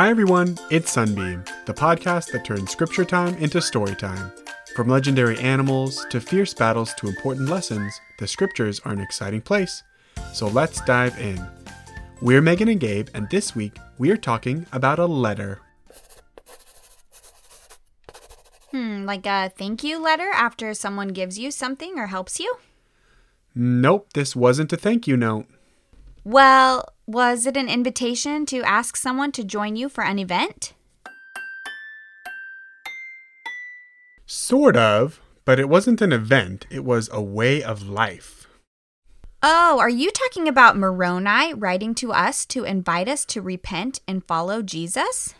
Hi, everyone. It's Sunbeam, the podcast that turns scripture time into story time. From legendary animals to fierce battles to important lessons, the scriptures are an exciting place. So let's dive in. We're Megan and Gabe, and this week we are talking about a letter. Hmm, like a thank you letter after someone gives you something or helps you? Nope, this wasn't a thank you note. Well, was it an invitation to ask someone to join you for an event? Sort of, but it wasn't an event, it was a way of life. Oh, are you talking about Moroni writing to us to invite us to repent and follow Jesus?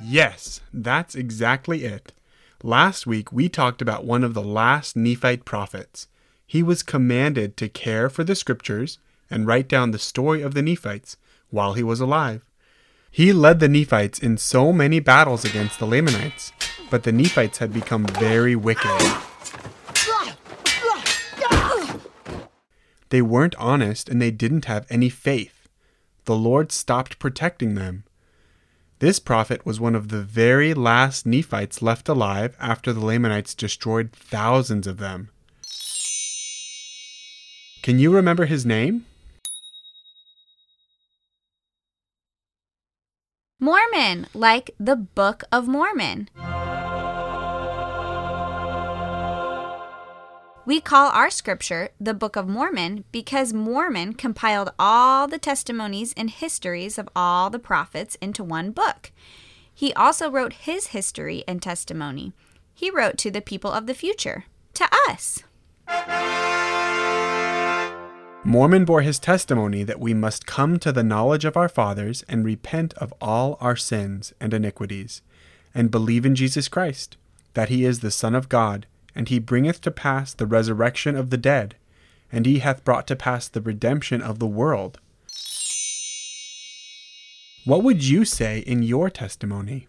Yes, that's exactly it. Last week we talked about one of the last Nephite prophets. He was commanded to care for the scriptures and write down the story of the Nephites while he was alive. He led the Nephites in so many battles against the Lamanites, but the Nephites had become very wicked. They weren't honest and they didn't have any faith. The Lord stopped protecting them. This prophet was one of the very last Nephites left alive after the Lamanites destroyed thousands of them. Can you remember his name? Mormon, like the Book of Mormon. We call our scripture the Book of Mormon because Mormon compiled all the testimonies and histories of all the prophets into one book. He also wrote his history and testimony. He wrote to the people of the future, to us. Mormon bore his testimony that we must come to the knowledge of our fathers and repent of all our sins and iniquities, and believe in Jesus Christ, that he is the Son of God and he bringeth to pass the resurrection of the dead, and he hath brought to pass the redemption of the world. What would you say in your testimony?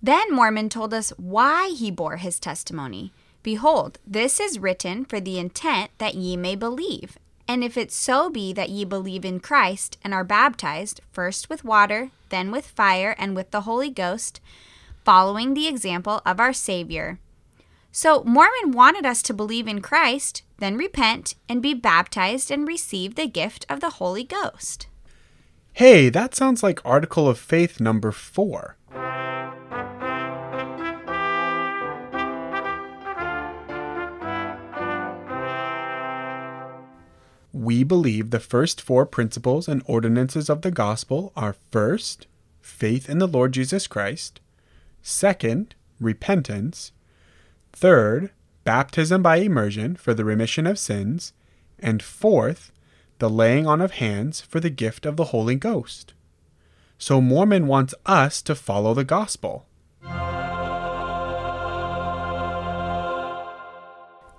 Then Mormon told us why he bore his testimony. Behold, this is written for the intent that ye may believe. And if it so be that ye believe in Christ and are baptized, first with water, then with fire, and with the Holy Ghost, following the example of our Savior. So, Mormon wanted us to believe in Christ, then repent and be baptized and receive the gift of the Holy Ghost. Hey, that sounds like Article of Faith number four. We believe the first four principles and ordinances of the gospel are first, faith in the Lord Jesus Christ, Second, repentance. Third, baptism by immersion for the remission of sins. And fourth, the laying on of hands for the gift of the Holy Ghost. So Mormon wants us to follow the gospel.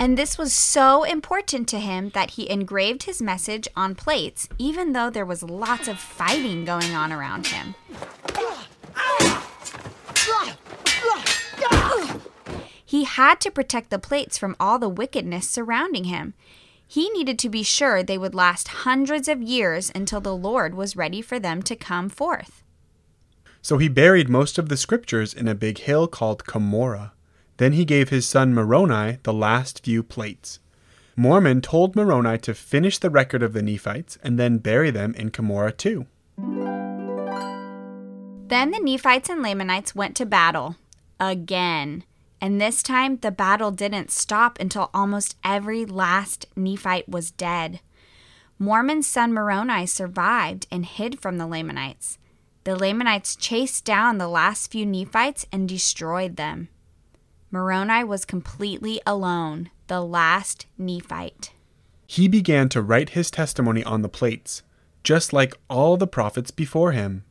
And this was so important to him that he engraved his message on plates, even though there was lots of fighting going on around him. He had to protect the plates from all the wickedness surrounding him. He needed to be sure they would last hundreds of years until the Lord was ready for them to come forth. So he buried most of the scriptures in a big hill called Cumorah. Then he gave his son Moroni the last few plates. Mormon told Moroni to finish the record of the Nephites and then bury them in Cumorah too. Then the Nephites and Lamanites went to battle. Again. And this time, the battle didn't stop until almost every last Nephite was dead. Mormon's son Moroni survived and hid from the Lamanites. The Lamanites chased down the last few Nephites and destroyed them. Moroni was completely alone, the last Nephite. He began to write his testimony on the plates, just like all the prophets before him.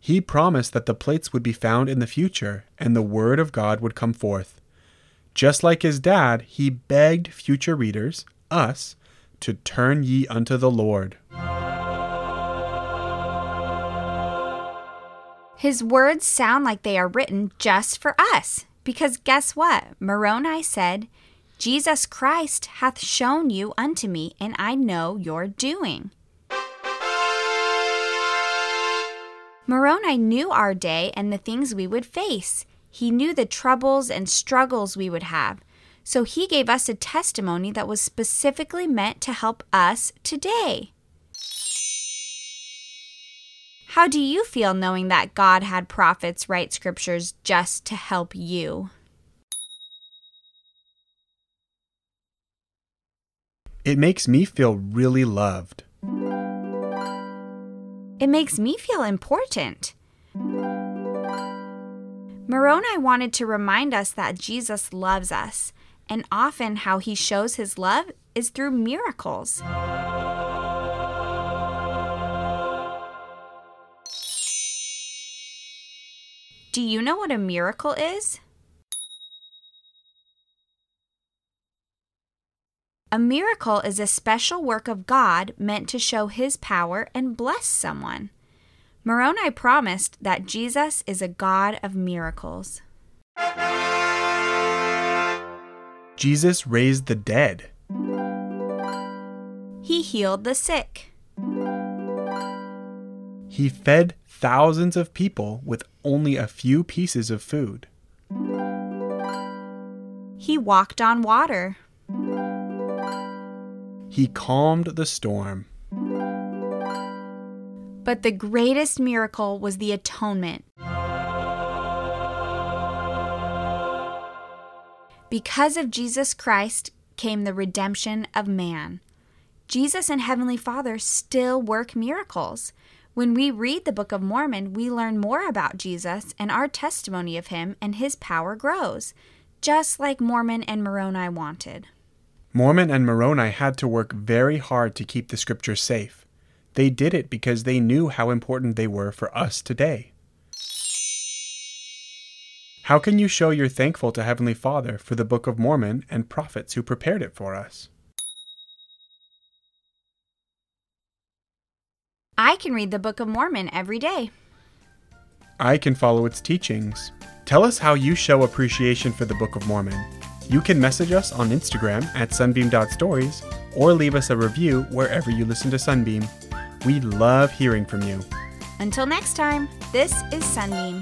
He promised that the plates would be found in the future and the Word of God would come forth. Just like his dad, he begged future readers, us, to turn ye unto the Lord. His words sound like they are written just for us. Because guess what? Moroni said, Jesus Christ hath shown you unto me, and I know your doing. Moroni knew our day and the things we would face. He knew the troubles and struggles we would have. So he gave us a testimony that was specifically meant to help us today. How do you feel knowing that God had prophets write scriptures just to help you? It makes me feel really loved. It makes me feel important. Moroni wanted to remind us that Jesus loves us, and often how he shows his love is through miracles. Do you know what a miracle is? A miracle is a special work of God meant to show his power and bless someone. Moroni promised that Jesus is a God of miracles. Jesus raised the dead. He healed the sick. He fed thousands of people with only a few pieces of food. He walked on water. He calmed the storm. But the greatest miracle was the atonement. Because of Jesus Christ came the redemption of man. Jesus and Heavenly Father still work miracles. When we read the Book of Mormon, we learn more about Jesus, and our testimony of him and his power grows, just like Mormon and Moroni wanted. Mormon and Moroni had to work very hard to keep the scriptures safe. They did it because they knew how important they were for us today. How can you show you're thankful to Heavenly Father for the Book of Mormon and prophets who prepared it for us? I can read the Book of Mormon every day. I can follow its teachings. Tell us how you show appreciation for the Book of Mormon. You can message us on Instagram at sunbeam.stories or leave us a review wherever you listen to Sunbeam. We love hearing from you. Until next time, this is Sunbeam.